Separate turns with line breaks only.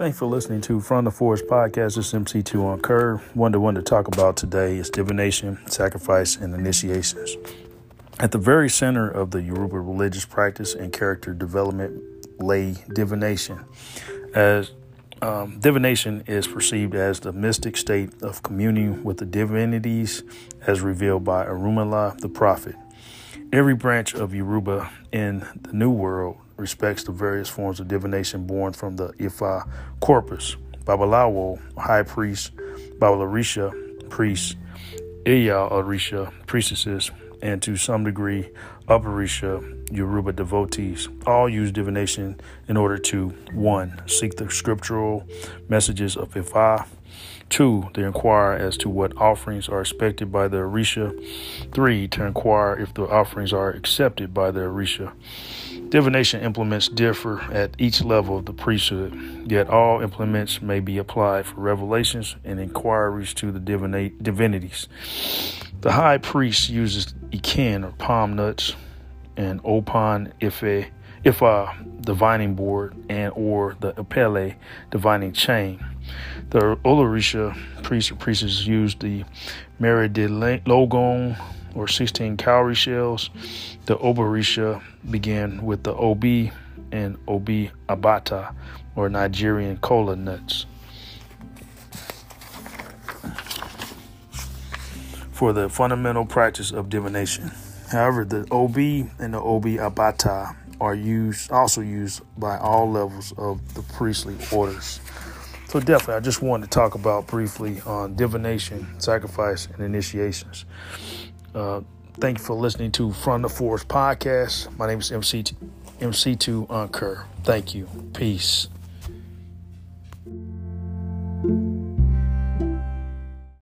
Thanks for listening to From the Forest podcast. This is MC2 on Curve. One to one to talk about today is divination, sacrifice, and initiations. At the very center of the Yoruba religious practice and character development lay divination. As um, divination is perceived as the mystic state of communing with the divinities as revealed by Orunmila, the prophet. Every branch of Yoruba in the New World respects the various forms of divination born from the Ifa corpus, Babalawo, high priest, Babalorisha, priest, Iya priestesses, and to some degree, Aborisha, Yoruba devotees, all use divination in order to one, seek the scriptural messages of Ifa, two, to inquire as to what offerings are expected by the Orisha, three, to inquire if the offerings are accepted by the Orisha. Divination implements differ at each level of the priesthood, yet all implements may be applied for revelations and inquiries to the divinities. The high priest uses ikin or palm nuts and opon Ifa, if a divining board and or the opele divining chain. The Olorisha priests or priestess use the Logon or 16 cowrie shells. The Aborisha began with the Obi and Obi Abata or Nigerian kola nuts. For the fundamental practice of divination. However, the Obi and the Obi Abata are used also used by all levels of the priestly orders. So definitely, I just wanted to talk about briefly on divination, sacrifice, and initiations. Uh, thank you for listening to From the Forest podcast. My name is MC, MC2 Unker. Thank you. Peace.